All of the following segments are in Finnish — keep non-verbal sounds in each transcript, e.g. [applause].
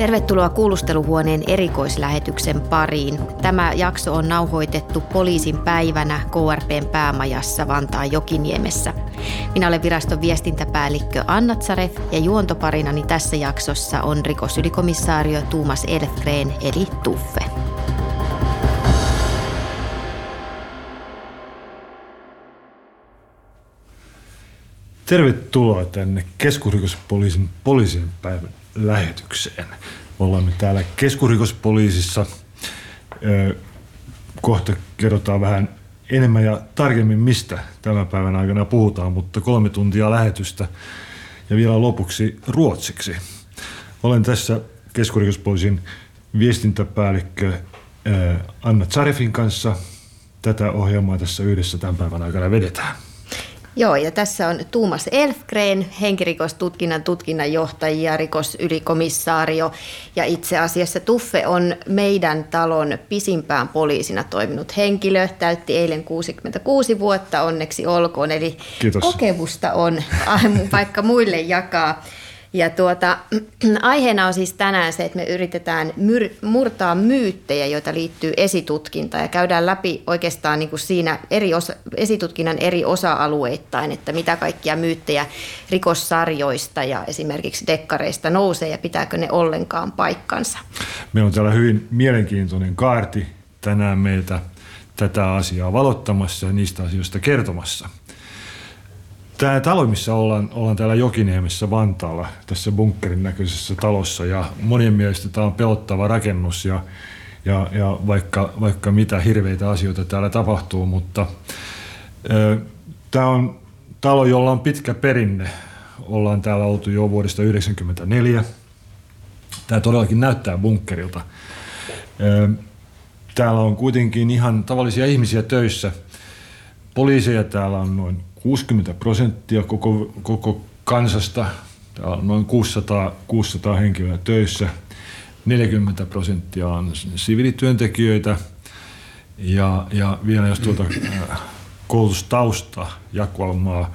Tervetuloa kuulusteluhuoneen erikoislähetyksen pariin. Tämä jakso on nauhoitettu poliisin päivänä KRPn päämajassa Vantaan Jokiniemessä. Minä olen viraston viestintäpäällikkö Anna Tsaref ja juontoparinani tässä jaksossa on rikosylikomisaario Tuumas Elfgren eli Tuffe. Tervetuloa tänne keskusrikospoliisin poliisin päivän lähetykseen. Ollaan täällä keskusrikospoliisissa. Kohta kerrotaan vähän enemmän ja tarkemmin, mistä tämän päivän aikana puhutaan, mutta kolme tuntia lähetystä ja vielä lopuksi ruotsiksi. Olen tässä keskusrikospoliisin viestintäpäällikkö Anna Zarefin kanssa. Tätä ohjelmaa tässä yhdessä tämän päivän aikana vedetään. Joo, ja tässä on Tuumas Elfgren, henkirikostutkinnan tutkinnanjohtaja, rikosylikomissaario. Ja itse asiassa Tuffe on meidän talon pisimpään poliisina toiminut henkilö. Täytti eilen 66 vuotta, onneksi olkoon. Eli Kiitos. kokemusta on [laughs] vaikka muille jakaa. Ja tuota, [clears throat] aiheena on siis tänään se, että me yritetään myr- murtaa myyttejä, joita liittyy esitutkintaan ja käydään läpi oikeastaan niin kuin siinä eri osa, esitutkinnan eri osa-alueittain, että mitä kaikkia myyttejä rikossarjoista ja esimerkiksi dekkareista nousee ja pitääkö ne ollenkaan paikkansa. Meillä on täällä hyvin mielenkiintoinen kaarti tänään meiltä tätä asiaa valottamassa ja niistä asioista kertomassa – Tämä talo, missä ollaan, ollaan täällä Jokiniemessä Vantaalla, tässä bunkkerin näköisessä talossa ja monien mielestä tämä on pelottava rakennus ja, ja, ja vaikka, vaikka mitä hirveitä asioita täällä tapahtuu, mutta tämä on talo, jolla on pitkä perinne. Ollaan täällä oltu jo vuodesta 1994. Tämä todellakin näyttää bunkkerilta. Täällä on kuitenkin ihan tavallisia ihmisiä töissä. Poliiseja täällä on noin 60 prosenttia koko, koko kansasta, täällä on noin 600, 600 henkilöä töissä, 40 prosenttia on siviilityöntekijöitä. Ja, ja vielä jos tuota äh, koulutustausta jakualmaa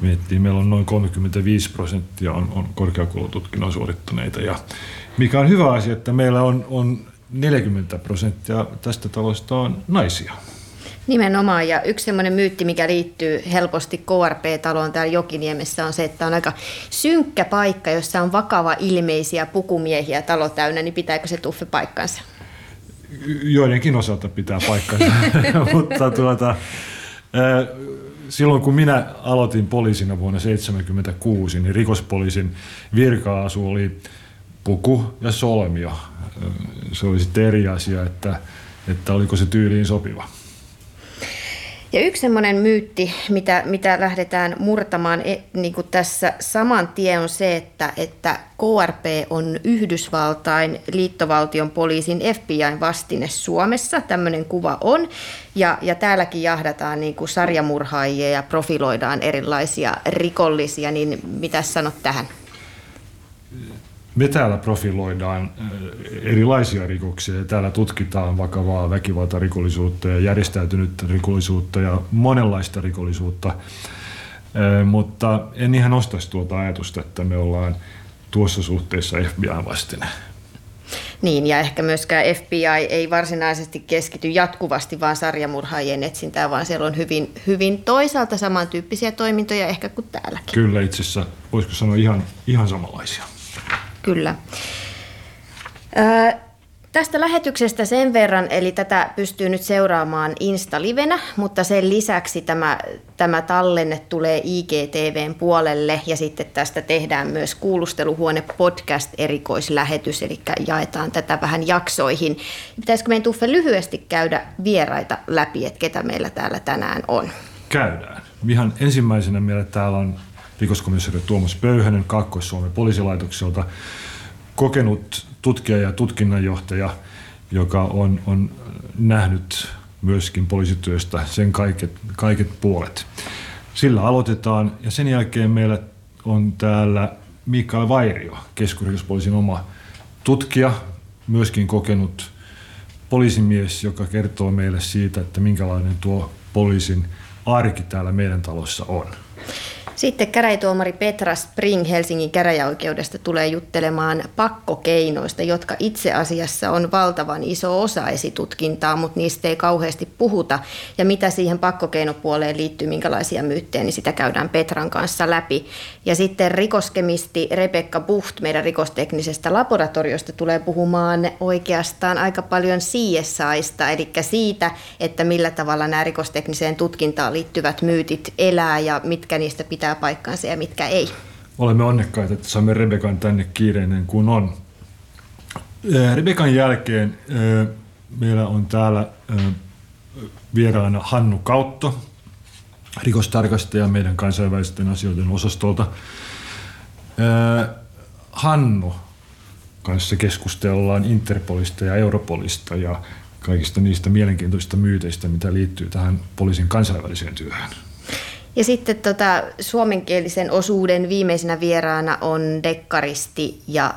miettii, meillä on noin 35 prosenttia on, on korkeakoulututkinnon suorittaneita. Ja mikä on hyvä asia, että meillä on, on 40 prosenttia tästä talosta on naisia. Nimenomaan, ja yksi semmoinen myytti, mikä liittyy helposti KRP-taloon täällä Jokiniemessä on se, että on aika synkkä paikka, jossa on vakava ilmeisiä pukumiehiä talo täynnä, niin pitääkö se tuffe paikkansa? Joidenkin osalta pitää paikkansa, [laughs] mutta tuota, silloin kun minä aloitin poliisina vuonna 1976, niin rikospoliisin virka-asu oli puku ja solmio. Se oli sitten eri asia, että, että oliko se tyyliin sopiva. Ja yksi semmoinen myytti, mitä, mitä lähdetään murtamaan e, niin kuin tässä saman tien on se, että, että KRP on Yhdysvaltain liittovaltion poliisin FBIn vastine Suomessa. Tämmöinen kuva on. Ja, ja täälläkin jahdataan niin kuin sarjamurhaajia ja profiloidaan erilaisia rikollisia. Niin mitä sanot tähän? Me täällä profiloidaan erilaisia rikoksia täällä tutkitaan vakavaa väkivaltarikollisuutta ja järjestäytynyttä rikollisuutta ja monenlaista rikollisuutta. Mutta en ihan ostaisi tuota ajatusta, että me ollaan tuossa suhteessa FBI vastine. Niin, ja ehkä myöskään FBI ei varsinaisesti keskity jatkuvasti vaan sarjamurhaajien etsintään, vaan siellä on hyvin, hyvin toisaalta samantyyppisiä toimintoja ehkä kuin täälläkin. Kyllä, itse asiassa voisiko sanoa ihan, ihan samanlaisia kyllä. Ö, tästä lähetyksestä sen verran, eli tätä pystyy nyt seuraamaan Insta-livenä, mutta sen lisäksi tämä, tämä tallenne tulee IGTVn puolelle ja sitten tästä tehdään myös kuulusteluhuone podcast erikoislähetys, eli jaetaan tätä vähän jaksoihin. Pitäisikö meidän Tuffe lyhyesti käydä vieraita läpi, että ketä meillä täällä tänään on? Käydään. Ihan ensimmäisenä meillä täällä on rikoskomissario Tuomas Pöyhönen Kaakkois-Suomen poliisilaitokselta, kokenut tutkija ja tutkinnanjohtaja, joka on, on nähnyt myöskin poliisityöstä sen kaiket, kaiket puolet. Sillä aloitetaan ja sen jälkeen meillä on täällä Mikael Vairio, keskusrikospoliisin oma tutkija, myöskin kokenut poliisimies, joka kertoo meille siitä, että minkälainen tuo poliisin arki täällä meidän talossa on. Sitten käräjätuomari Petra Spring Helsingin käräjäoikeudesta tulee juttelemaan pakkokeinoista, jotka itse asiassa on valtavan iso osa esitutkintaa, mutta niistä ei kauheasti puhuta. Ja mitä siihen pakkokeinopuoleen liittyy, minkälaisia myyttejä, niin sitä käydään Petran kanssa läpi. Ja sitten rikoskemisti Rebekka Bucht meidän rikosteknisestä laboratoriosta tulee puhumaan oikeastaan aika paljon CSIsta, eli siitä, että millä tavalla nämä rikostekniseen tutkintaan liittyvät myytit elää ja mitkä niistä pitää pitää paikkansa ja mitkä ei. Olemme onnekkaita, että saamme Rebekan tänne kiireinen kuin on. Rebekan jälkeen meillä on täällä vieraana Hannu Kautto, rikostarkastaja meidän kansainvälisten asioiden osastolta. Hannu kanssa keskustellaan Interpolista ja Europolista ja kaikista niistä mielenkiintoisista myyteistä, mitä liittyy tähän poliisin kansainväliseen työhön. Ja sitten tota, suomenkielisen osuuden viimeisenä vieraana on dekkaristi ja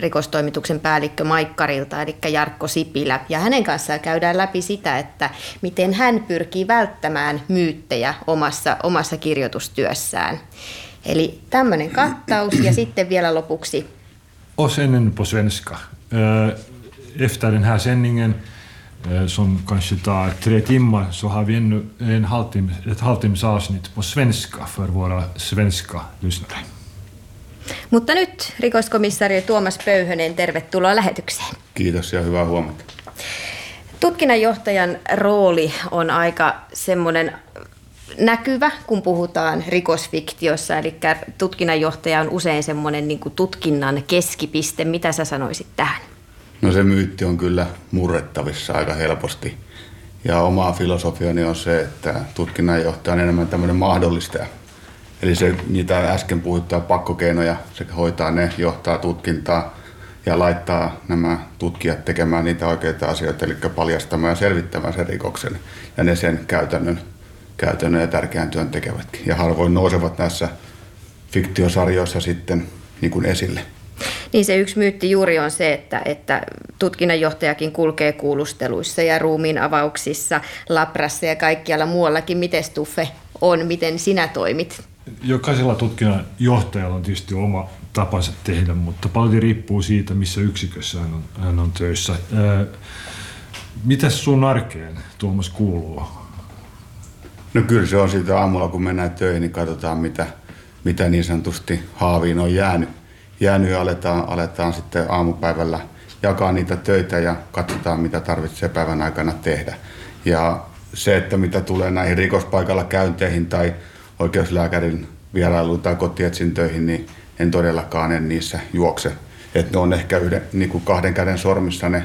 rikostoimituksen päällikkö Maikkarilta, eli Jarkko Sipilä. Ja hänen kanssaan käydään läpi sitä, että miten hän pyrkii välttämään myyttejä omassa, omassa kirjoitustyössään. Eli tämmöinen kattaus ja sitten vielä lopuksi. Och på svenska. Efter den här sändningen som kanske tar tre timmar så har vi ännu en halvtimme, ett halvtimmes avsnitt på svenska för våra svenska lyssnare. Mutta nyt rikoskomissario Tuomas Pöyhönen, tervetuloa lähetykseen. Kiitos ja hyvää huomenta. Tutkinnanjohtajan rooli on aika semmoinen näkyvä, kun puhutaan rikosfiktiossa, eli tutkinnanjohtaja on usein semmoinen niin tutkinnan keskipiste. Mitä sä sanoisit tähän? No se myytti on kyllä murrettavissa aika helposti. Ja oma filosofiani on se, että tutkinnanjohtaja on enemmän tämmöinen mahdollistaja. Eli se, niitä äsken puhuttaa pakkokeinoja, se hoitaa ne, johtaa tutkintaa ja laittaa nämä tutkijat tekemään niitä oikeita asioita, eli paljastamaan ja selvittämään sen rikoksen. Ja ne sen käytännön, käytännön ja tärkeän työn tekevätkin. Ja harvoin nousevat näissä fiktiosarjoissa sitten niin kuin esille. Niin se yksi myytti juuri on se, että, että tutkinnanjohtajakin kulkee kuulusteluissa ja ruumiin avauksissa, labrassa ja kaikkialla muuallakin. Miten Tuffe on, miten sinä toimit? Jokaisella tutkinnanjohtajalla on tietysti oma tapansa tehdä, mutta paljon riippuu siitä, missä yksikössä hän on, hän on töissä. Mitäs sun arkeen, Tuomas, kuuluu? No kyllä se on siitä aamulla, kun mennään töihin, niin katsotaan, mitä, mitä niin sanotusti haaviin on jäänyt jäänyt ja aletaan, aletaan sitten aamupäivällä jakaa niitä töitä ja katsotaan, mitä tarvitsee päivän aikana tehdä. Ja se, että mitä tulee näihin rikospaikalla käynteihin tai oikeuslääkärin vierailuun tai kotietsintöihin, niin en todellakaan en niissä juokse. Että ne on ehkä yhden, niin kuin kahden käden sormissa ne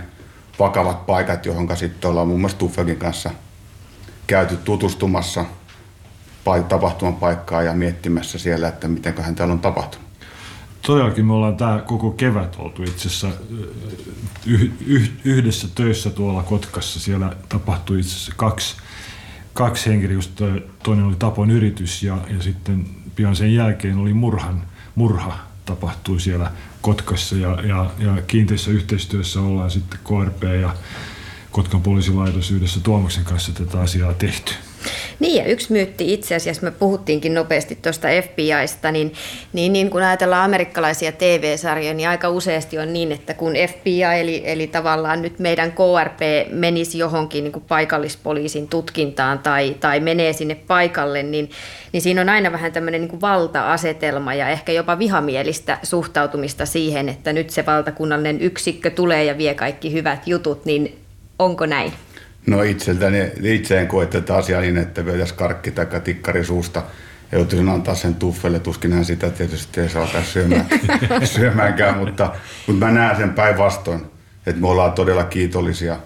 vakavat paikat, johon sitten ollaan muun muassa Tuffekin kanssa käyty tutustumassa tapahtuman paikkaa ja miettimässä siellä, että miten täällä on tapahtunut todellakin me ollaan tämä koko kevät oltu itse asiassa yh, yh, yhdessä töissä tuolla Kotkassa. Siellä tapahtui itse asiassa kaksi, kaksi henkilöstä. Toinen oli Tapon yritys ja, ja sitten pian sen jälkeen oli murhan, murha tapahtui siellä Kotkassa ja, ja, ja kiinteässä yhteistyössä ollaan sitten KRP ja Kotkan poliisilaitos yhdessä Tuomaksen kanssa tätä asiaa tehty. Niin ja yksi myytti itse asiassa, me puhuttiinkin nopeasti tuosta FBIsta, niin, niin, niin kun ajatellaan amerikkalaisia TV-sarjoja, niin aika useasti on niin, että kun FBI eli, eli tavallaan nyt meidän KRP menisi johonkin niin kuin paikallispoliisin tutkintaan tai, tai menee sinne paikalle, niin, niin siinä on aina vähän tämmöinen niin kuin valta-asetelma ja ehkä jopa vihamielistä suhtautumista siihen, että nyt se valtakunnallinen yksikkö tulee ja vie kaikki hyvät jutut, niin onko näin? No itseltäni, itse en koe tätä asiaa niin, että vetäisi karkki tai tikkari suusta. Ja joutuisin antaa sen tuffelle, tuskin hän sitä tietysti ei saa syömään, [laughs] syömäänkään, mutta, mutta mä näen sen päinvastoin, että me ollaan todella kiitollisia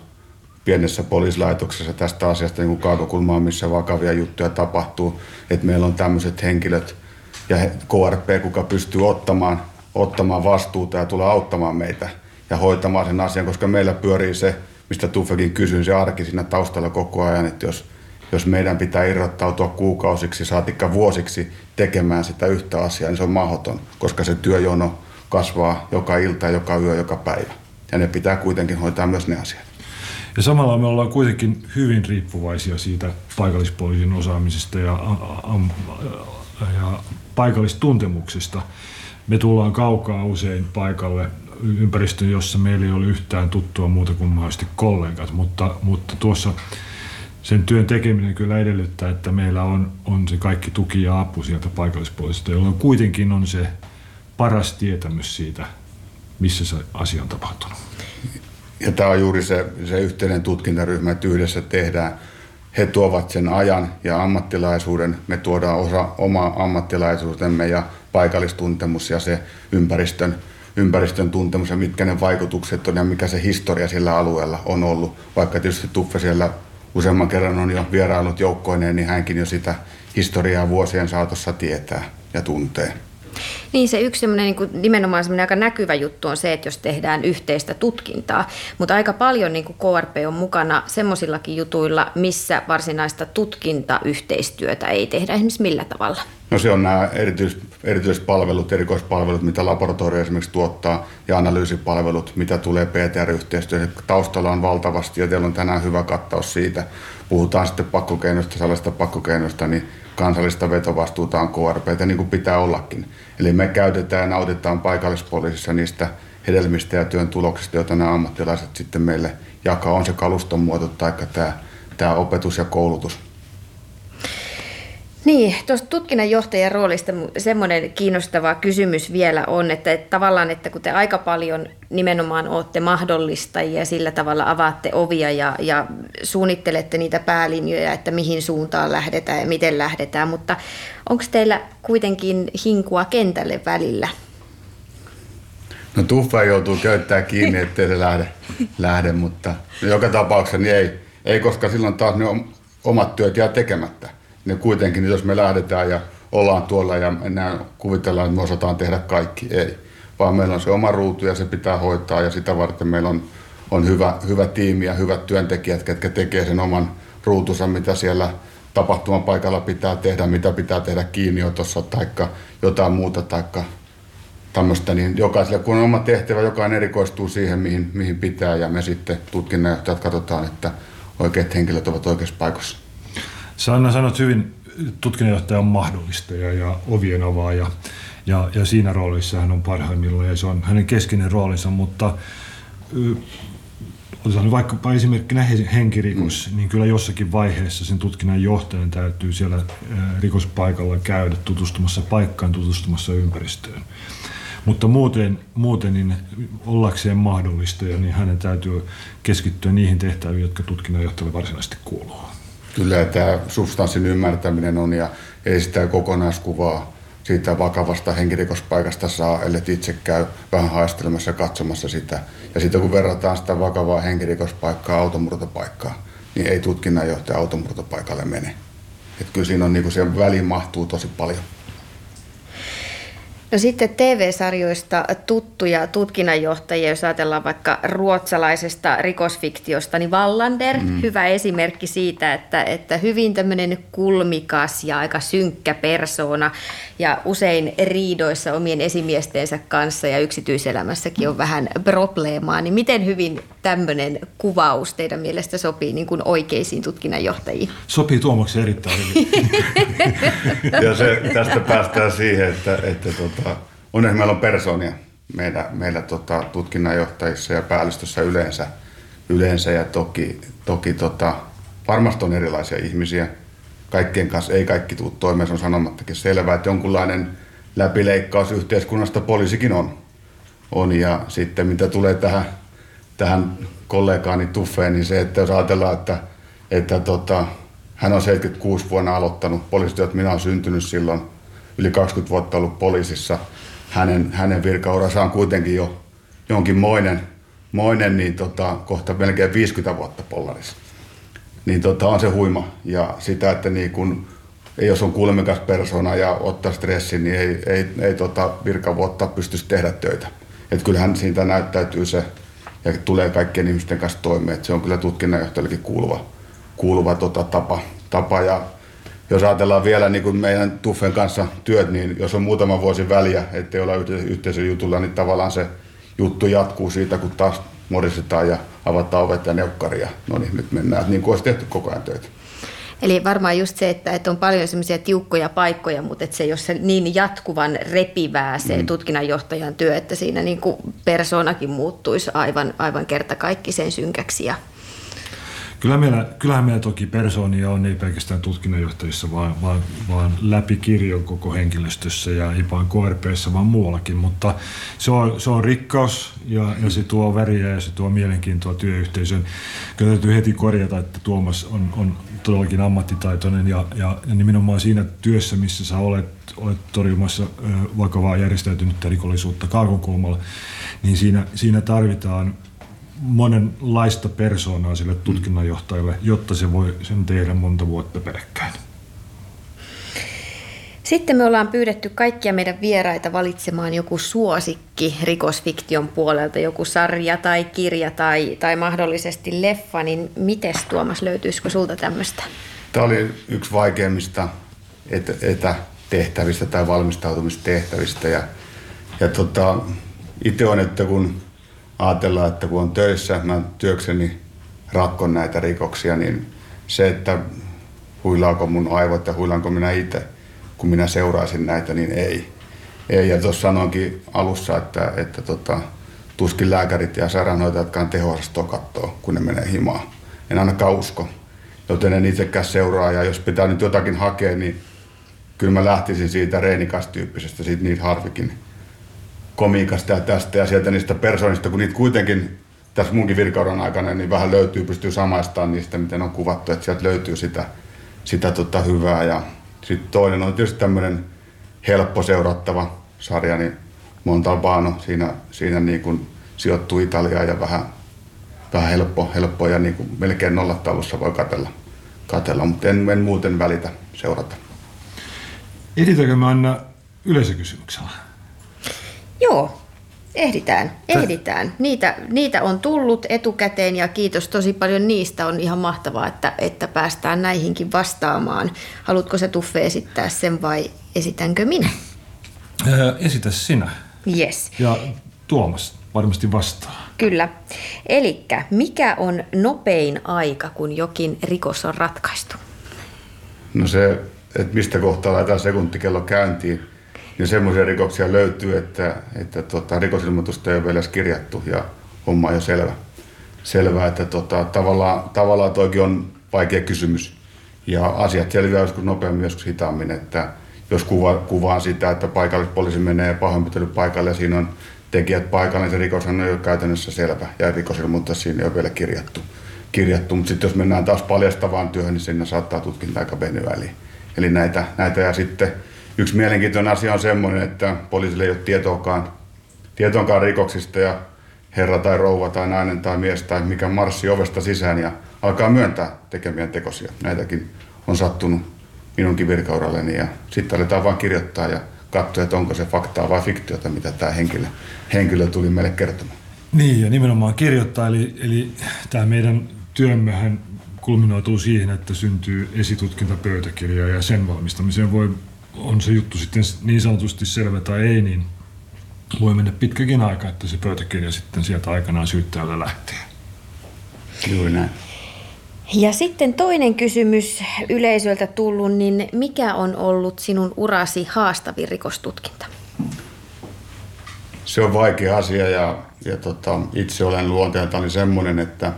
pienessä poliisilaitoksessa tästä asiasta niin Kaakokulmaa, missä vakavia juttuja tapahtuu, että meillä on tämmöiset henkilöt ja KRP, kuka pystyy ottamaan, ottamaan vastuuta ja tulee auttamaan meitä ja hoitamaan sen asian, koska meillä pyörii se mistä Tuffekin kysyi, se arki siinä taustalla koko ajan, että jos, jos meidän pitää irrottautua kuukausiksi, saatikka vuosiksi tekemään sitä yhtä asiaa, niin se on mahdoton, koska se työjono kasvaa joka ilta, joka yö, joka päivä. Ja ne pitää kuitenkin hoitaa myös ne asiat. Ja samalla me ollaan kuitenkin hyvin riippuvaisia siitä paikallispoliisin osaamisesta ja ja paikallistuntemuksesta. Me tullaan kaukaa usein paikalle ympäristöön, jossa meillä ei ole yhtään tuttua muuta kuin mahdollisesti kollegat, mutta, mutta tuossa sen työn tekeminen kyllä edellyttää, että meillä on, on se kaikki tuki ja apu sieltä paikallispuolesta, jolloin kuitenkin on se paras tietämys siitä, missä se asia on tapahtunut. Ja tämä on juuri se, se yhteinen tutkintaryhmä, että yhdessä tehdään. He tuovat sen ajan ja ammattilaisuuden, me tuodaan osa omaa ammattilaisuutemme ja paikallistuntemus ja se ympäristön, ympäristön tuntemus ja mitkä ne vaikutukset on ja mikä se historia sillä alueella on ollut. Vaikka tietysti Tuffe siellä useamman kerran on jo vierailut joukkoineen, niin hänkin jo sitä historiaa vuosien saatossa tietää ja tuntee. Niin se yksi semmoinen, niin nimenomaan semmoinen aika näkyvä juttu on se, että jos tehdään yhteistä tutkintaa, mutta aika paljon niin kuin KRP on mukana semmoisillakin jutuilla, missä varsinaista tutkintayhteistyötä ei tehdä esimerkiksi millä tavalla. No se on nämä erityis, erityispalvelut, erikoispalvelut, mitä laboratorio esimerkiksi tuottaa ja analyysipalvelut, mitä tulee PTR-yhteistyöhön. Taustalla on valtavasti ja teillä on tänään hyvä kattaus siitä. Puhutaan sitten pakkokeinoista, sellaista pakkokeinoista, niin kansallista vetovastuuta on KRP, niin kuin pitää ollakin. Eli me käytetään ja nautitaan paikallispoliisissa niistä hedelmistä ja työn tuloksista, joita nämä ammattilaiset sitten meille jakaa. On se kaluston muoto tai tämä, tämä opetus ja koulutus. Niin, tuosta tutkinnanjohtajan roolista semmoinen kiinnostava kysymys vielä on, että, että tavallaan, että kun te aika paljon nimenomaan olette mahdollistajia ja sillä tavalla avaatte ovia ja, ja suunnittelette niitä päälinjoja, että mihin suuntaan lähdetään ja miten lähdetään, mutta onko teillä kuitenkin hinkua kentälle välillä? No tuffa joutuu käyttää kiinni, ettei se lähde, lähde mutta joka tapauksessa niin ei, ei, koska silloin taas ne omat työt jää tekemättä ne kuitenkin, jos me lähdetään ja ollaan tuolla ja enää kuvitellaan, että me osataan tehdä kaikki, ei. Vaan meillä on se oma ruutu ja se pitää hoitaa ja sitä varten meillä on, on hyvä, hyvä tiimi ja hyvät työntekijät, ketkä tekee sen oman ruutunsa, mitä siellä tapahtuman paikalla pitää tehdä, mitä pitää tehdä kiinniotossa tai jotain muuta taikka tämmöistä, niin jokaiselle kun on oma tehtävä, jokainen erikoistuu siihen, mihin, mihin pitää ja me sitten tutkinnanjohtajat katsotaan, että oikeat henkilöt ovat oikeassa paikassa. Sanna sanot hyvin, tutkinnanjohtaja on mahdollistaja ja ovien avaaja. Ja, ja siinä roolissa hän on parhaimmillaan ja se on hänen keskeinen roolinsa, mutta otetaan vaikkapa esimerkkinä henkirikos, mm. niin kyllä jossakin vaiheessa sen tutkinnan johtajan täytyy siellä rikospaikalla käydä tutustumassa paikkaan, tutustumassa ympäristöön. Mutta muuten, muuten niin ollakseen mahdollistaja, niin hänen täytyy keskittyä niihin tehtäviin, jotka tutkinnanjohtajalle varsinaisesti kuuluu kyllä tämä substanssin ymmärtäminen on ja ei sitä kokonaiskuvaa siitä vakavasta henkirikospaikasta saa, ellei itse käy vähän haistelemassa ja katsomassa sitä. Ja sitten kun verrataan sitä vakavaa henkirikospaikkaa automurtopaikkaan, niin ei tutkinnanjohtaja automurtopaikalle mene. Et kyllä siinä on niin kuin se väliin mahtuu tosi paljon. No sitten TV-sarjoista tuttuja tutkinnanjohtajia, jos ajatellaan vaikka ruotsalaisesta rikosfiktiosta, niin Wallander, mm. hyvä esimerkki siitä, että, että hyvin tämmöinen kulmikas ja aika synkkä persona ja usein riidoissa omien esimiestensä kanssa ja yksityiselämässäkin on vähän probleemaa, niin miten hyvin tämmöinen kuvaus teidän mielestä sopii niin kuin oikeisiin tutkinnanjohtajiin? Sopii Tuomaksen erittäin hyvin. [laughs] ja se, tästä päästään siihen, että, että tota, onneksi meillä on persoonia meillä, meillä tota, tutkinnanjohtajissa ja päällystössä yleensä, yleensä ja toki, toki tota, varmasti on erilaisia ihmisiä. Kaikkien kanssa ei kaikki tule toimeen, se on sanomattakin selvää, että jonkunlainen läpileikkaus yhteiskunnasta poliisikin on. on. Ja sitten mitä tulee tähän, tähän kollegaani Tuffeen, niin se, että jos ajatellaan, että, että tota, hän on 76 vuonna aloittanut poliisityöt, minä olen syntynyt silloin, yli 20 vuotta ollut poliisissa. Hänen, hänen virkauransa on kuitenkin jo jonkinmoinen, moinen, niin tota, kohta melkein 50 vuotta pollarissa. Niin tota, on se huima. Ja sitä, että niin kun, jos on kulmikas persona ja ottaa stressin, niin ei, ei, ei tota virkavuotta pystyisi tehdä töitä. Et kyllähän siitä näyttäytyy se ja tulee kaikkien ihmisten kanssa toimeen. Et se on kyllä tutkinnanjohtajallekin kuuluva, kuuluva tota, tapa, tapa. Ja jos ajatellaan vielä niin kuin meidän Tuffen kanssa työt, niin jos on muutama vuosi väliä, ettei olla yhteisön jutulla, niin tavallaan se juttu jatkuu siitä, kun taas moristetaan ja avataan ovet ja neukkaria. No niin, nyt mennään, niin kuin olisi tehty koko ajan töitä. Eli varmaan just se, että, että on paljon semmoisia tiukkoja paikkoja, mutta että se ei ole se niin jatkuvan repivää se mm. tutkinnanjohtajan työ, että siinä niin kuin persoonakin muuttuisi aivan, aivan kertakaikkisen synkäksi ja Kyllä meillä, kyllähän meillä toki persoonia on, ei pelkästään tutkinnanjohtajissa, vaan, vaan, vaan läpi kirjon koko henkilöstössä ja ei vain KRPssä, vaan muuallakin. Mutta se on, se on rikkaus ja, ja se tuo väriä ja se tuo mielenkiintoa työyhteisön. Kyllä täytyy heti korjata, että Tuomas on, on todellakin ammattitaitoinen ja, ja, ja nimenomaan siinä työssä, missä sä olet, olet torjumassa vakavaa järjestäytynyttä rikollisuutta kaakonkulmalla, niin siinä, siinä tarvitaan monenlaista persoonaa sille tutkinnanjohtajalle, jotta se voi sen tehdä monta vuotta peräkkäin. Sitten me ollaan pyydetty kaikkia meidän vieraita valitsemaan joku suosikki rikosfiktion puolelta, joku sarja tai kirja tai, tai mahdollisesti leffa, niin mites Tuomas, löytyisikö sulta tämmöistä? Tämä oli yksi vaikeimmista etätehtävistä tai valmistautumistehtävistä ja, ja tota, itse on, että kun ajatellaan, että kun on töissä, mä työkseni rakkon näitä rikoksia, niin se, että huilaako mun aivot ja huilaanko minä itse, kun minä seuraisin näitä, niin ei. ei. Ja tuossa sanoinkin alussa, että, että tota, tuskin lääkärit ja sairaanhoitajatkaan teho katsoo, kun ne menee himaan. En ainakaan usko. Joten en itsekään seuraa, ja jos pitää nyt jotakin hakea, niin kyllä mä lähtisin siitä reenikastyyppisestä, siitä niitä harvikin komiikasta ja tästä ja sieltä niistä persoonista, kun niitä kuitenkin tässä munkin virkauran aikana niin vähän löytyy, pystyy samaistamaan niistä, miten on kuvattu, että sieltä löytyy sitä, sitä tota hyvää. Ja sitten toinen on tietysti tämmöinen helppo seurattava sarja, niin Montalbano, siinä, siinä niin kuin sijoittuu Italiaan ja vähän, vähän helppo, helppo ja niin kuin melkein nollataulussa voi katella, katella mutta en, en muuten välitä seurata. Ehditäänkö me Anna yleisökysymyksellä? Joo, ehditään, ehditään. Niitä, niitä on tullut etukäteen ja kiitos tosi paljon niistä. On ihan mahtavaa, että, että päästään näihinkin vastaamaan. Haluatko se Tuffe esittää sen vai esitänkö minä? esitä sinä. Yes. Ja Tuomas varmasti vastaa. Kyllä. Eli mikä on nopein aika, kun jokin rikos on ratkaistu? No se, että mistä kohtaa laitetaan sekuntikello käyntiin ja semmoisia rikoksia löytyy, että, että tota, rikosilmoitusta ei ole vielä kirjattu ja homma on jo selvä. Selvä, että tota, tavallaan, tavallaan toikin on vaikea kysymys. Ja asiat selviää joskus nopeammin, joskus hitaammin. Että jos kuva, kuvaan sitä, että paikallispoliisi menee pahoinpitelypaikalle ja siinä on tekijät paikalla, niin se rikoshan on jo käytännössä selvä. Ja rikosilmoitus siinä ei ole vielä kirjattu. kirjattu. Mutta sitten jos mennään taas paljastavaan työhön, niin siinä saattaa tutkinta aika venyä. Eli, eli näitä, näitä ja sitten Yksi mielenkiintoinen asia on semmoinen, että poliisille ei ole tietoakaan, tietoakaan rikoksista ja herra tai rouva tai nainen tai mies tai mikä marssi ovesta sisään ja alkaa myöntää tekemiä tekosia. Näitäkin on sattunut minunkin virkauralleni ja sitten aletaan vaan kirjoittaa ja katsoa, että onko se faktaa vai fiktiota, mitä tämä henkilö, henkilö tuli meille kertomaan. Niin ja nimenomaan kirjoittaa, eli, eli tämä meidän työmmehän kulminoituu siihen, että syntyy esitutkintapöytäkirja ja sen valmistamiseen voi on se juttu sitten niin sanotusti selvä tai ei, niin voi mennä pitkäkin aika, että se pöytäkirja sitten sieltä aikanaan syyttäjälle lähtee. Juuri näin. Ja sitten toinen kysymys yleisöltä tullut, niin mikä on ollut sinun urasi haastavin rikostutkinta? Se on vaikea asia ja, ja tota, itse olen luonteeltani semmoinen, että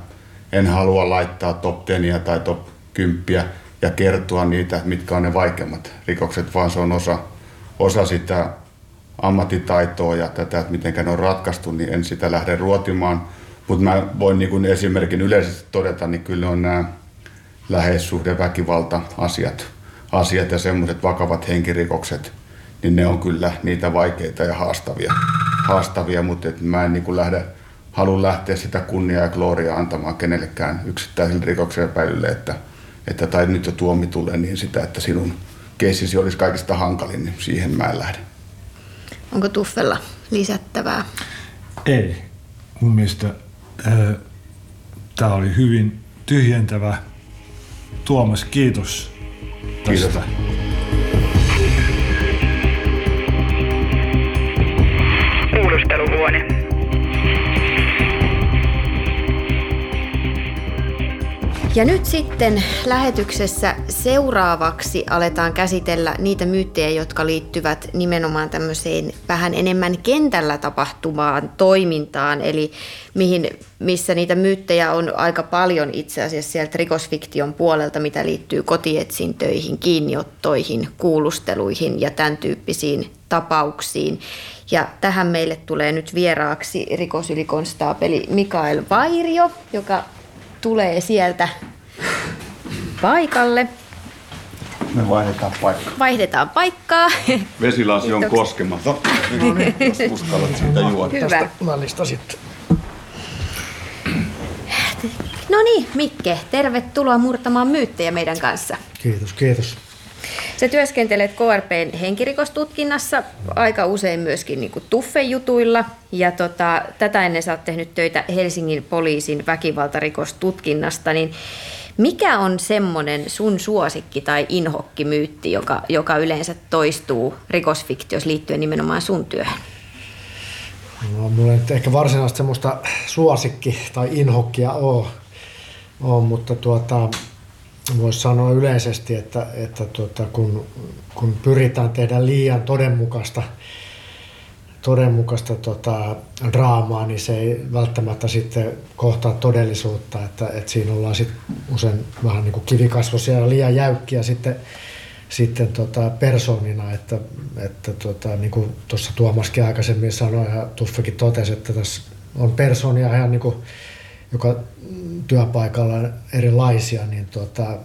en halua laittaa top 10 tai top 10 ja kertoa niitä, mitkä on ne vaikeimmat rikokset, vaan se on osa, osa sitä ammattitaitoa ja tätä, että miten ne on ratkaistu, niin en sitä lähde ruotimaan. Mutta mä voin niin kuin esimerkin yleisesti todeta, niin kyllä on nämä läheissuhde, väkivalta, asiat, asiat ja semmoiset vakavat henkirikokset, niin ne on kyllä niitä vaikeita ja haastavia, haastavia mutta et mä en niin lähde, halua lähteä sitä kunniaa ja gloriaa antamaan kenellekään yksittäiselle rikoksen epäilylle, että – että tai nyt jo tuomitulle, niin sitä, että sinun keissisi olisi kaikista hankalin, niin siihen mä en lähde. Onko Tuffella lisättävää? Ei. Mun mielestä äh, tämä oli hyvin tyhjentävä. Tuomas, kiitos tästä. Kiitos. Ja nyt sitten lähetyksessä seuraavaksi aletaan käsitellä niitä myyttejä, jotka liittyvät nimenomaan tämmöiseen vähän enemmän kentällä tapahtuvaan toimintaan, eli mihin, missä niitä myyttejä on aika paljon itse asiassa sieltä rikosfiktion puolelta, mitä liittyy kotietsintöihin, kiinniottoihin, kuulusteluihin ja tämän tyyppisiin tapauksiin. Ja tähän meille tulee nyt vieraaksi rikosylikonstaapeli Mikael Vairio, joka tulee sieltä paikalle. Me vaihdetaan paikkaa. Vaihdetaan paikkaa. Vesilasi on koskematon. No niin, uskallat siitä juoda. Hyvä. Mallista sitten. No niin, Mikke, tervetuloa murtamaan myyttejä meidän kanssa. Kiitos, kiitos. Sä työskentelet KRPn henkirikostutkinnassa aika usein myöskin niin tuffejutuilla ja tota, tätä ennen sä oot tehnyt töitä Helsingin poliisin väkivaltarikostutkinnasta, niin mikä on semmoinen sun suosikki tai inhokkimyytti, joka, joka yleensä toistuu rikosfiktiossa liittyen nimenomaan sun työhön? No, mulla ei ehkä varsinaisesti semmoista suosikki- tai inhokkia ole, ole mutta tuota, voisi sanoa yleisesti, että, että tuota, kun, kun pyritään tehdä liian todenmukaista, todenmukaista tota, draamaa, niin se ei välttämättä sitten kohtaa todellisuutta, että, että siinä ollaan sit usein vähän niin kivikasvoisia ja liian jäykkiä sitten, sitten tota persoonina, että, että tota, niin kuin tuossa Tuomaskin aikaisemmin sanoi ja Tuffekin totesi, että tässä on persoonia ihan niin kuin joka työpaikalla on erilaisia, niin tota,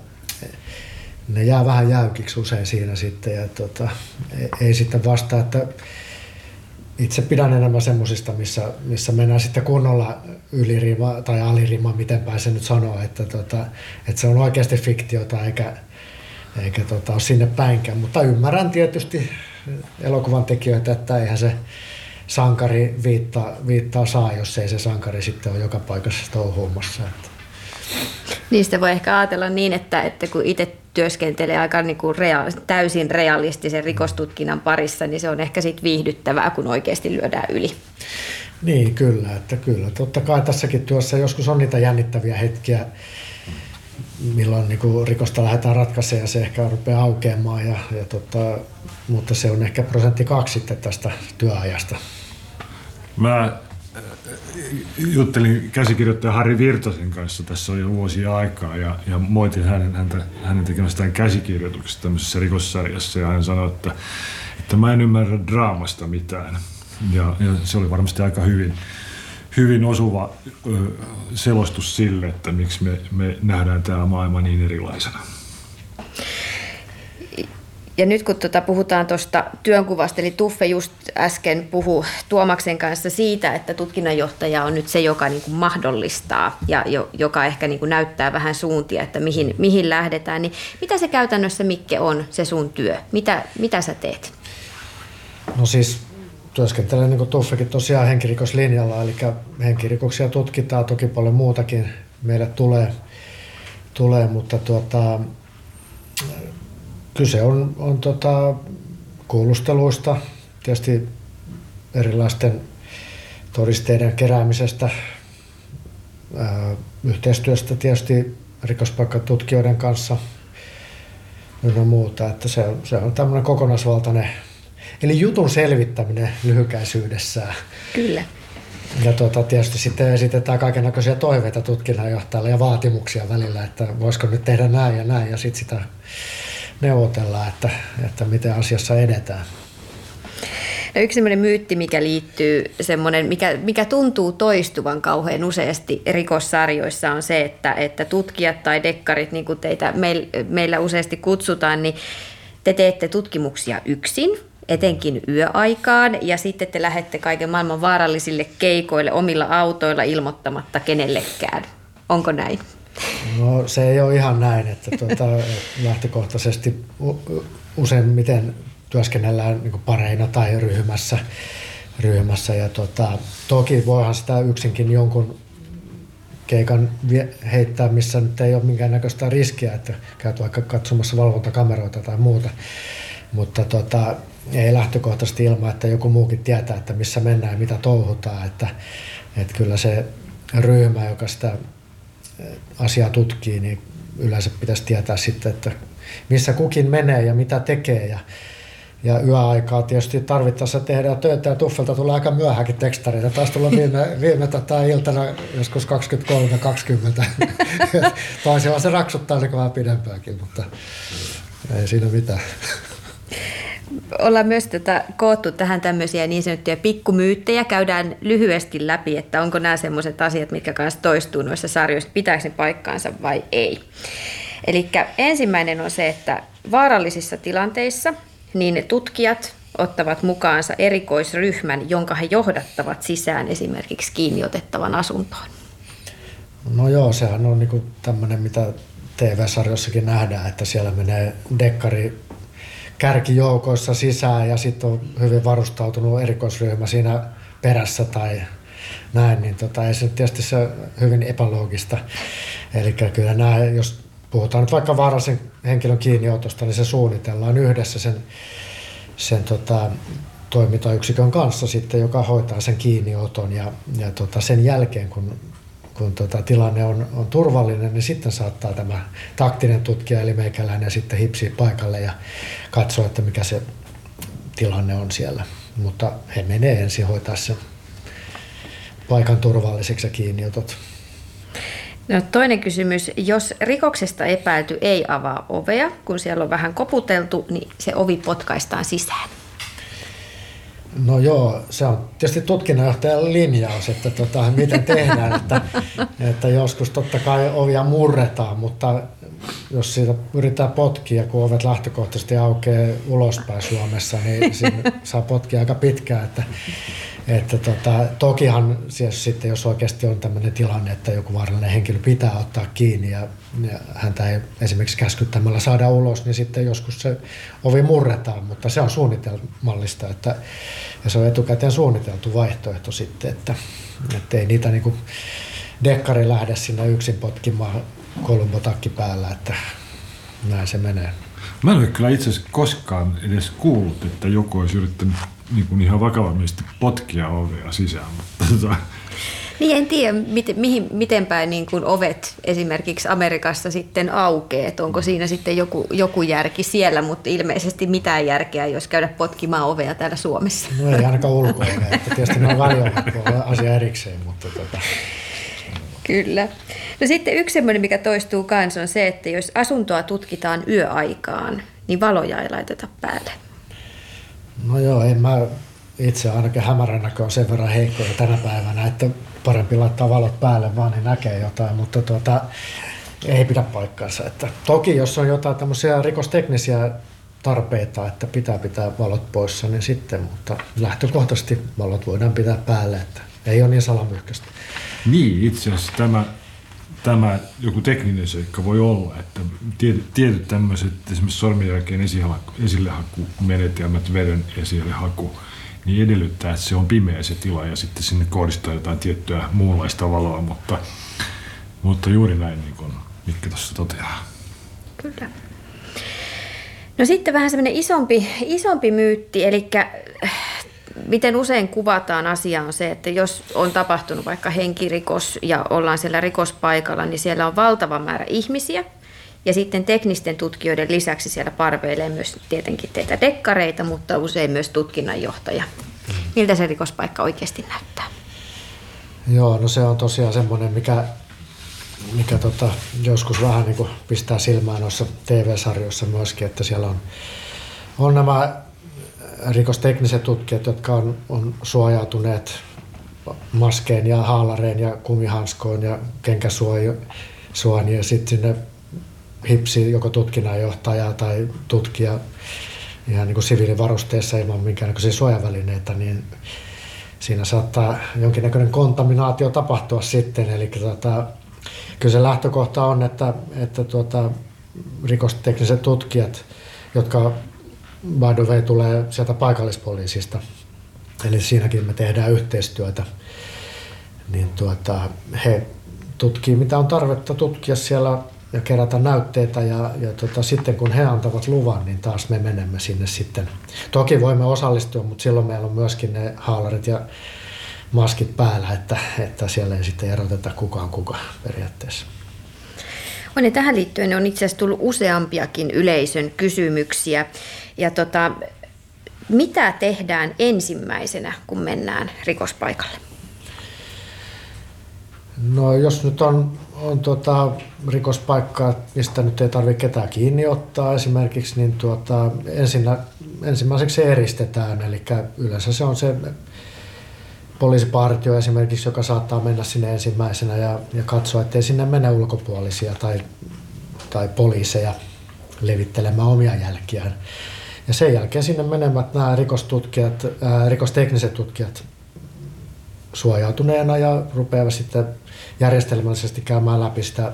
ne jää vähän jäykiksi usein siinä sitten. Ja tota, ei sitten vasta, että itse pidän enemmän semmoisista, missä, missä mennään sitten kunnolla ylirima tai alirima, miten se nyt sanoa, että, tota, että se on oikeasti fiktiota eikä, eikä tota, ole sinne päinkään. Mutta ymmärrän tietysti elokuvan tekijöitä, että eihän se sankari viittaa, viittaa saa, jos ei se sankari sitten ole joka paikassa touhuumassa. Niistä voi ehkä ajatella niin, että, että kun itse työskentelee aika niin kuin rea- täysin realistisen rikostutkinnan parissa, niin se on ehkä sitten viihdyttävää, kun oikeasti lyödään yli. Niin, kyllä. Että kyllä. Totta kai tässäkin työssä joskus on niitä jännittäviä hetkiä, milloin niin kuin rikosta lähdetään ratkaisemaan ja se ehkä rupeaa aukeamaan, ja, ja tota, mutta se on ehkä prosentti kaksi sitten tästä työajasta. Mä äh, juttelin käsikirjoittaja Harri Virtasen kanssa tässä on jo vuosia aikaa ja, ja moitin hänen, häntä, hänen tekemästään käsikirjoituksesta tämmöisessä rikossarjassa ja hän sanoi, että, että mä en ymmärrä draamasta mitään. Ja, ja se oli varmasti aika hyvin, hyvin osuva ö, selostus sille, että miksi me, me nähdään tämä maailma niin erilaisena. Ja nyt kun tuota puhutaan tuosta työnkuvasta, eli Tuffe just äsken puhu Tuomaksen kanssa siitä, että tutkinnanjohtaja on nyt se, joka niin kuin mahdollistaa ja jo, joka ehkä niin kuin näyttää vähän suuntia, että mihin, mihin lähdetään. Niin mitä se käytännössä, Mikke, on se sun työ? Mitä, mitä sä teet? No siis työskentelen niin kuin Tuffekin tosiaan henkirikoslinjalla, eli henkirikoksia tutkitaan, toki paljon muutakin meille tulee, tulee mutta tuota, kyse on, on tota, kuulusteluista, tietysti erilaisten todisteiden keräämisestä, ää, yhteistyöstä tietysti rikospaikkatutkijoiden kanssa ynnä muuta. Että se, on, se on tämmöinen kokonaisvaltainen, eli jutun selvittäminen lyhykäisyydessään. Kyllä. Ja tuota, tietysti sitten esitetään kaiken näköisiä toiveita tutkinnanjohtajalle ja vaatimuksia välillä, että voisiko nyt tehdä näin ja näin, ja sitten sitä neuvotella, että, että miten asiassa edetään. No yksi sellainen myytti, mikä liittyy, semmoinen, mikä, mikä tuntuu toistuvan kauhean useasti rikossarjoissa on se, että, että tutkijat tai dekkarit, niin kuin teitä meil, meillä useasti kutsutaan, niin te teette tutkimuksia yksin, etenkin yöaikaan, ja sitten te lähdette kaiken maailman vaarallisille keikoille omilla autoilla ilmoittamatta kenellekään. Onko näin? No se ei ole ihan näin, että tuota, lähtökohtaisesti useimmiten työskennellään niin pareina tai ryhmässä. ryhmässä ja tuota, toki voihan sitä yksinkin jonkun keikan heittää, missä nyt ei ole minkäännäköistä riskiä, että käyt vaikka katsomassa valvontakameroita tai muuta. Mutta tota, ei lähtökohtaisesti ilman, että joku muukin tietää, että missä mennään ja mitä touhutaan. Että, että kyllä se ryhmä, joka sitä asiaa tutkii, niin yleensä pitäisi tietää sitten, että missä kukin menee ja mitä tekee. Ja, ja yöaikaa tietysti tarvittaessa tehdään töitä ja Tuffelta tulee aika myöhäkin tekstareita. Taas tulla viime, [laughs] viime tota, iltana joskus 23-20. [laughs] Taisi se raksuttaa se vähän pidempäänkin, mutta ei siinä mitään ollaan myös tätä koottu tähän tämmöisiä niin sanottuja pikkumyyttejä. Käydään lyhyesti läpi, että onko nämä semmoiset asiat, mitkä kanssa toistuu noissa sarjoissa, pitääkö ne paikkaansa vai ei. Eli ensimmäinen on se, että vaarallisissa tilanteissa niin tutkijat ottavat mukaansa erikoisryhmän, jonka he johdattavat sisään esimerkiksi kiinniotettavan asuntoon. No joo, sehän on niinku tämmöinen, mitä TV-sarjossakin nähdään, että siellä menee dekkari kärkijoukoissa sisään ja sitten on hyvin varustautunut erikoisryhmä siinä perässä tai näin, niin tota, ei se tietysti se hyvin epäloogista. Eli kyllä nämä, jos puhutaan nyt vaikka vaarallisen henkilön kiinniotosta, niin se suunnitellaan yhdessä sen, sen tota, toimintayksikön kanssa sitten, joka hoitaa sen kiinnioton ja, ja tota, sen jälkeen, kun kun tota, tilanne on, on turvallinen, niin sitten saattaa tämä taktinen tutkija eli meikäläinen sitten hipsiä paikalle ja katsoa, että mikä se tilanne on siellä. Mutta he menee ensin hoitaa sen paikan turvalliseksi ja kiinniotot. No, toinen kysymys. Jos rikoksesta epäilty ei avaa ovea, kun siellä on vähän koputeltu, niin se ovi potkaistaan sisään. No joo, se on tietysti tutkinnanjohtajan linjaus, että tota, miten tehdään, [laughs] että, että joskus totta kai ovia murretaan, mutta jos siitä yritetään potkia, kun ovet lähtökohtaisesti aukeaa ulospäin Suomessa, niin siinä saa potkia aika pitkään, että että tota, tokihan siis sitten, jos oikeasti on tämmöinen tilanne, että joku vaarallinen henkilö pitää ottaa kiinni ja, ja häntä ei esimerkiksi käskyttämällä saada ulos, niin sitten joskus se ovi murretaan, mutta se on suunnitelmallista, että, ja se on etukäteen suunniteltu vaihtoehto sitten, että, että ei niitä niin dekkari lähde sinne yksin potkimaan kolumbotakki päällä, että näin se menee. Mä en ole kyllä itse asiassa koskaan edes kuullut, että joku olisi yrittänyt niin kuin ihan vakavamielisesti potkia ovea sisään. Mutta tota... Niin en tiedä, miten, mihin, miten päin niin kuin ovet esimerkiksi Amerikassa sitten aukeaa. Onko siinä sitten joku, joku järki siellä, mutta ilmeisesti mitään järkeä, jos käydä potkimaan ovea täällä Suomessa. No ei ainakaan ulkoa, että tietysti ne on asia erikseen, mutta tota... Kyllä. No sitten yksi semmoinen, mikä toistuu kanssa on se, että jos asuntoa tutkitaan yöaikaan, niin valoja ei laiteta päälle. No joo, en mä itse ainakin hämärän näkö on sen verran heikkoja tänä päivänä, että parempi laittaa valot päälle vaan niin näkee jotain, mutta tuota, ei pidä paikkaansa. Että toki jos on jotain tämmöisiä rikosteknisiä tarpeita, että pitää pitää valot poissa, niin sitten, mutta lähtökohtaisesti valot voidaan pitää päälle, että ei ole niin salamyhkäistä. Niin, itse asiassa tämä tämä joku tekninen seikka voi olla, että tietyt, tietyt tämmöiset esimerkiksi sormenjälkeen esillehakumenetelmät, veden esillehaku, niin edellyttää, että se on pimeä se tila ja sitten sinne kohdistaa jotain tiettyä muunlaista valoa, mutta, mutta juuri näin niin kuin Mikki tuossa toteaa. Kyllä. No sitten vähän semmoinen isompi, isompi myytti, eli miten usein kuvataan asia on se, että jos on tapahtunut vaikka henkirikos ja ollaan siellä rikospaikalla, niin siellä on valtava määrä ihmisiä. Ja sitten teknisten tutkijoiden lisäksi siellä parveilee myös tietenkin teitä dekkareita, mutta usein myös tutkinnanjohtaja. Miltä se rikospaikka oikeasti näyttää? Joo, no se on tosiaan semmoinen, mikä, mikä tota, joskus vähän niin pistää silmään noissa TV-sarjoissa myöskin, että siellä on, on nämä rikostekniset tutkijat, jotka on, on suojautuneet maskeen ja haalareen ja kumihanskoon ja kenkäsuojan ja sitten sinne hipsi joko tutkinnanjohtaja tai tutkija ihan niin kuin siviilivarusteessa ilman minkäännäköisiä suojavälineitä, niin siinä saattaa jonkinnäköinen kontaminaatio tapahtua sitten. Eli tuota, kyllä se lähtökohta on, että, että tuota, rikostekniset tutkijat, jotka by the way, tulee sieltä paikallispoliisista. Eli siinäkin me tehdään yhteistyötä. Niin tuota, he tutkii, mitä on tarvetta tutkia siellä ja kerätä näytteitä ja, ja tota, sitten kun he antavat luvan, niin taas me menemme sinne sitten. Toki voimme osallistua, mutta silloin meillä on myöskin ne haalarit ja maskit päällä, että, että siellä ei sitten eroteta kukaan kuka periaatteessa. On, ja tähän liittyen on itse asiassa tullut useampiakin yleisön kysymyksiä. Ja tota, mitä tehdään ensimmäisenä, kun mennään rikospaikalle? No jos nyt on, on tota, rikospaikka, mistä nyt ei tarvitse ketään kiinni ottaa esimerkiksi, niin tuota, ensinnä, ensimmäiseksi se eristetään. Eli yleensä se on se poliisipartio esimerkiksi, joka saattaa mennä sinne ensimmäisenä ja, ja katsoa, ettei sinne mene ulkopuolisia tai, tai poliiseja levittelemään omia jälkiään. Ja sen jälkeen sinne menemät nämä rikostutkijat, ää, rikostekniset tutkijat suojautuneena ja rupeavat sitten järjestelmällisesti käymään läpi sitä,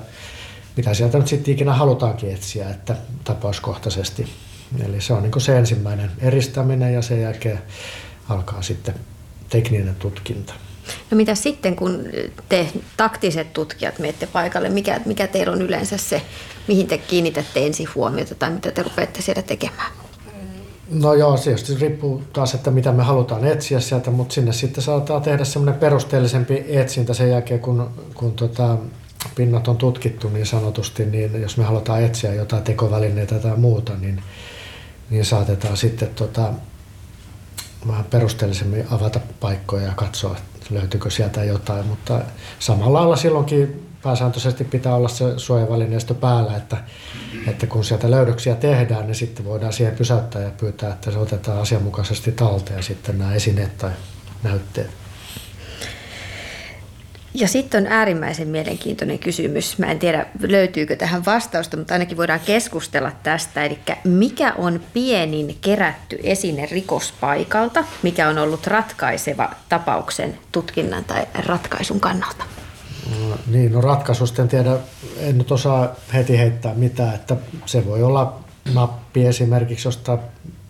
mitä sieltä nyt sitten ikinä halutaankin etsiä, että tapauskohtaisesti. Eli se on niin se ensimmäinen eristäminen ja sen jälkeen alkaa sitten tekninen tutkinta. No mitä sitten, kun te taktiset tutkijat menette paikalle, mikä, mikä teillä on yleensä se, mihin te kiinnitätte ensin huomiota tai mitä te rupeatte siellä tekemään? No joo, se tietysti riippuu taas, että mitä me halutaan etsiä sieltä, mutta sinne sitten saattaa tehdä semmoinen perusteellisempi etsintä sen jälkeen, kun, kun tota, pinnat on tutkittu niin sanotusti, niin jos me halutaan etsiä jotain tekovälineitä tai muuta, niin, niin saatetaan sitten tota, vähän perusteellisemmin avata paikkoja ja katsoa, löytyykö sieltä jotain, mutta samalla lailla silloinkin pääsääntöisesti pitää olla se suojavälineistö päällä, että, että kun sieltä löydöksiä tehdään, niin sitten voidaan siihen pysäyttää ja pyytää, että se otetaan asianmukaisesti talteen sitten nämä esineet tai näytteet. Ja sitten on äärimmäisen mielenkiintoinen kysymys. Mä en tiedä, löytyykö tähän vastausta, mutta ainakin voidaan keskustella tästä. Eli mikä on pienin kerätty esine rikospaikalta, mikä on ollut ratkaiseva tapauksen tutkinnan tai ratkaisun kannalta? No, niin, no ratkaisusta en tiedä, en nyt osaa heti heittää mitään, että se voi olla nappi esimerkiksi jostain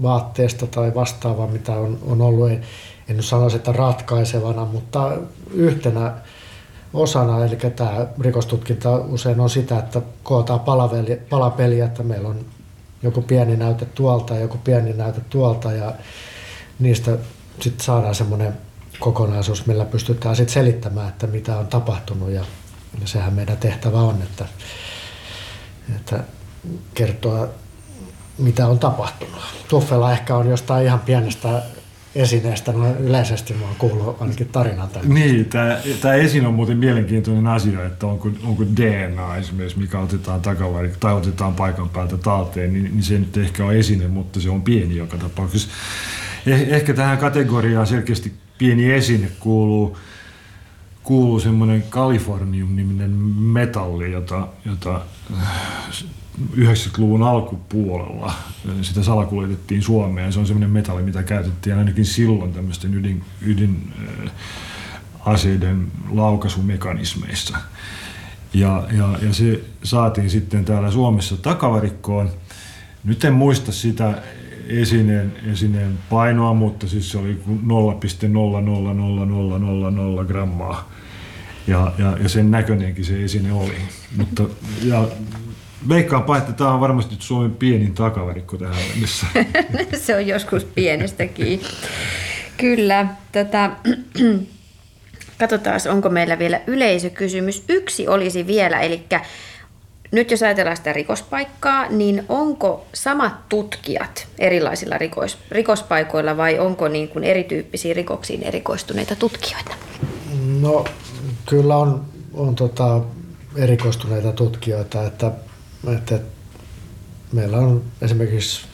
vaatteesta tai vastaavaa, mitä on, on ollut. En, en nyt sanoisi, että ratkaisevana, mutta yhtenä osana, eli tämä rikostutkinta usein on sitä, että kootaan palapeliä, että meillä on joku pieni näyte tuolta ja joku pieni näyte tuolta ja niistä sitten saadaan semmoinen kokonaisuus, millä pystytään sitten selittämään, että mitä on tapahtunut ja, ja sehän meidän tehtävä on, että, että kertoa mitä on tapahtunut. Tuffella ehkä on jostain ihan pienestä esineestä noin yleisesti mä oon kuullut ainakin tarinan tämän. Niin, tämä esine on muuten mielenkiintoinen asia, että onko, onko DNA esimerkiksi, mikä otetaan takavari tai otetaan paikan päältä talteen, niin, niin se nyt ehkä on esine, mutta se on pieni joka tapauksessa. Eh, ehkä tähän kategoriaan selkeästi pieni esine kuuluu, kuuluu semmoinen Kalifornium-niminen metalli, jota, jota 90-luvun alkupuolella sitä salakuljetettiin Suomeen. Se on semmoinen metalli, mitä käytettiin ainakin silloin tämmöisten ydin, ydin äh, laukaisumekanismeissa. Ja, ja, ja se saatiin sitten täällä Suomessa takavarikkoon. Nyt en muista sitä esineen, esineen painoa, mutta siis se oli 0,00000 grammaa. Ja, ja, ja sen näköinenkin se esine oli. Mutta, ja Veikkaanpa, että tämä on varmasti Suomen pienin takavarikko tähän mennessä. [laughs] se on joskus pienestäkin. Kyllä. [clears throat] Tätä, katsotaan, onko meillä vielä yleisökysymys. Yksi olisi vielä, eli nyt jos ajatellaan sitä rikospaikkaa, niin onko samat tutkijat erilaisilla rikos, rikospaikoilla vai onko niin kuin erityyppisiin rikoksiin erikoistuneita tutkijoita? No kyllä on, on tota, erikoistuneita tutkijoita, että että meillä on esimerkiksi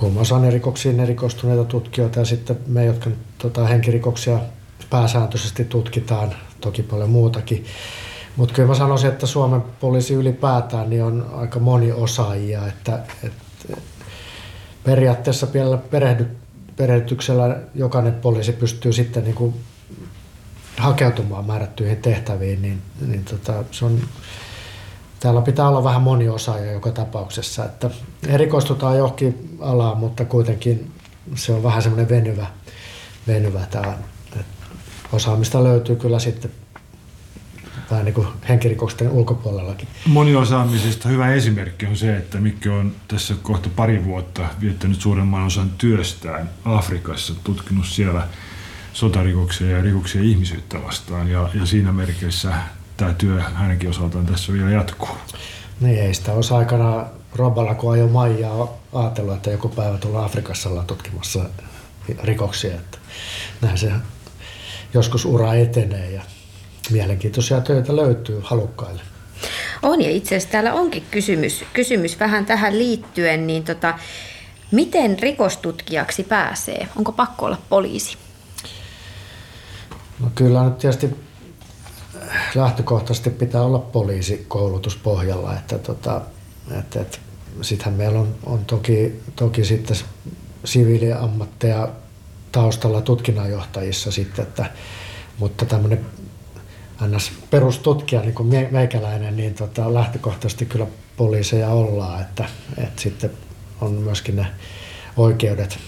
huumausainerikoksiin erikoistuneita tutkijoita ja sitten me, jotka tota, henkirikoksia pääsääntöisesti tutkitaan, toki paljon muutakin. Mutta kyllä mä sanoisin, että Suomen poliisi ylipäätään niin on aika moni osaajia, että, että periaatteessa pienellä perehdy, perehdytyksellä jokainen poliisi pystyy sitten niin kuin hakeutumaan määrättyihin tehtäviin, niin, niin tota, se on täällä pitää olla vähän moniosaaja joka tapauksessa, että erikoistutaan johonkin alaan, mutta kuitenkin se on vähän semmoinen venyvä, venyvä tämä. Osaamista löytyy kyllä sitten vähän niin kuin henkirikosten ulkopuolellakin. Moniosaamisesta hyvä esimerkki on se, että Mikki on tässä kohta pari vuotta viettänyt suuremman osan työstään Afrikassa, tutkinut siellä sotarikoksia ja rikoksia ihmisyyttä vastaan ja, ja siinä merkeissä tämä työ hänenkin osaltaan tässä vielä jatkuu. Niin ei sitä olisi aikana Roballa, kun ajoi Maijaa, ajatellut, että joku päivä tulla Afrikassa ollaan tutkimassa rikoksia. Että näin se joskus ura etenee ja mielenkiintoisia töitä löytyy halukkaille. On ja itse asiassa täällä onkin kysymys, kysymys vähän tähän liittyen, niin tota, miten rikostutkijaksi pääsee? Onko pakko olla poliisi? No kyllä nyt tietysti lähtökohtaisesti pitää olla poliisikoulutus pohjalla, että, tota, että, että sittenhän meillä on, on toki, toki sitten siviiliammatteja taustalla tutkinnanjohtajissa sitten, että, mutta tämmöinen ns. perustutkija, niin kuin meikäläinen, niin tota, lähtökohtaisesti kyllä poliiseja ollaan, että, että sitten on myöskin ne oikeudet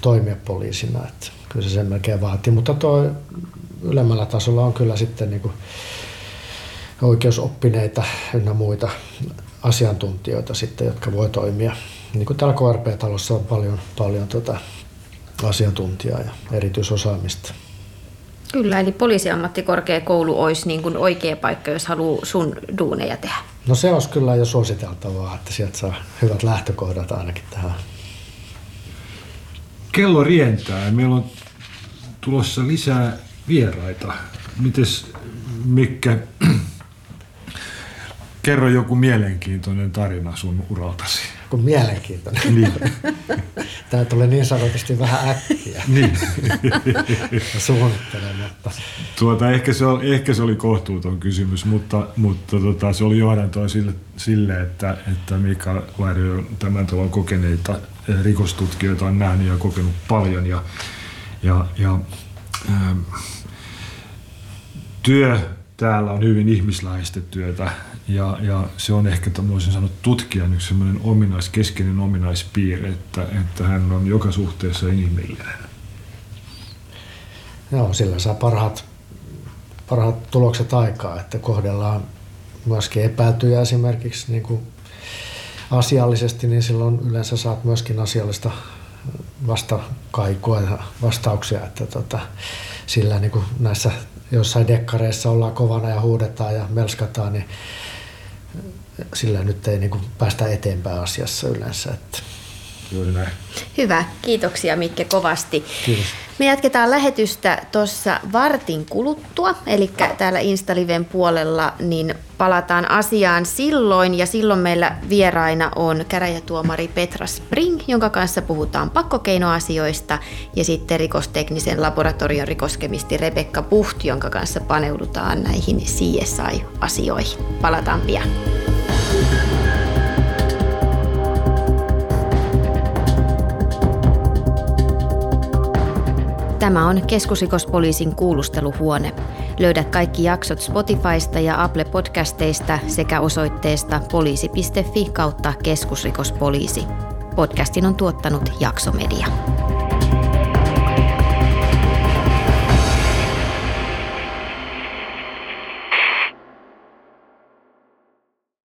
toimia poliisina, että kyllä se sen melkein vaatii, mutta tuo ylemmällä tasolla on kyllä sitten niin kuin oikeusoppineita ynnä muita asiantuntijoita sitten, jotka voi toimia. Niin kuin täällä KRP-talossa on paljon, paljon tota asiantuntijaa ja erityisosaamista. Kyllä, eli poliisiammattikorkeakoulu olisi niin kuin oikea paikka, jos haluaa sun duuneja tehdä. No se olisi kyllä jo suositeltavaa, että sieltä saa hyvät lähtökohdat ainakin tähän. Kello rientää ja meillä on tulossa lisää vieraita. Mites Mikke, [clears throat] kerro joku mielenkiintoinen tarina sun uraltasi. Joku mielenkiintoinen? Niin. [laughs] Tämä tulee niin sanotusti vähän äkkiä. Niin. [laughs] Suunnittelematta. Tuota, ehkä, se oli, ehkä se oli kohtuuton kysymys, mutta, mutta tota, se oli johdantoa sille, sille että, että Mika Vairi on tämän talon kokeneita rikostutkijoita on nähnyt ja kokenut paljon. Ja, ja, ja ähm, työ täällä on hyvin ihmisläheistä työtä ja, ja se on ehkä, voisin sanoa, tutkijan yksi sellainen ominais, keskeinen ominaispiirre, että, että hän on joka suhteessa inhimillinen. Joo, sillä saa parhaat, parhaat tulokset aikaa, että kohdellaan myöskin epäiltyjä esimerkiksi niin kuin asiallisesti, niin silloin yleensä saat myöskin asiallista vastakaikua ja vastauksia, että tota, sillä niin kuin näissä jossain dekkareissa ollaan kovana ja huudetaan ja melskataan, niin sillä nyt ei niin kuin päästä eteenpäin asiassa yleensä. Että. Juuri näin. Hyvä, kiitoksia Mikke kovasti. Kiitos. Me jatketaan lähetystä tuossa vartin kuluttua, eli täällä Instaliven puolella niin palataan asiaan silloin, ja silloin meillä vieraina on käräjätuomari Petra Spring, jonka kanssa puhutaan pakkokeinoasioista, ja sitten rikosteknisen laboratorion rikoskemisti Rebekka Puht, jonka kanssa paneudutaan näihin CSI-asioihin. Palataan pian. Tämä on keskusrikospoliisin kuulusteluhuone. Löydät kaikki jaksot Spotifysta ja Apple Podcasteista sekä osoitteesta poliisi.fi kautta keskusrikospoliisi. Podcastin on tuottanut Jaksomedia.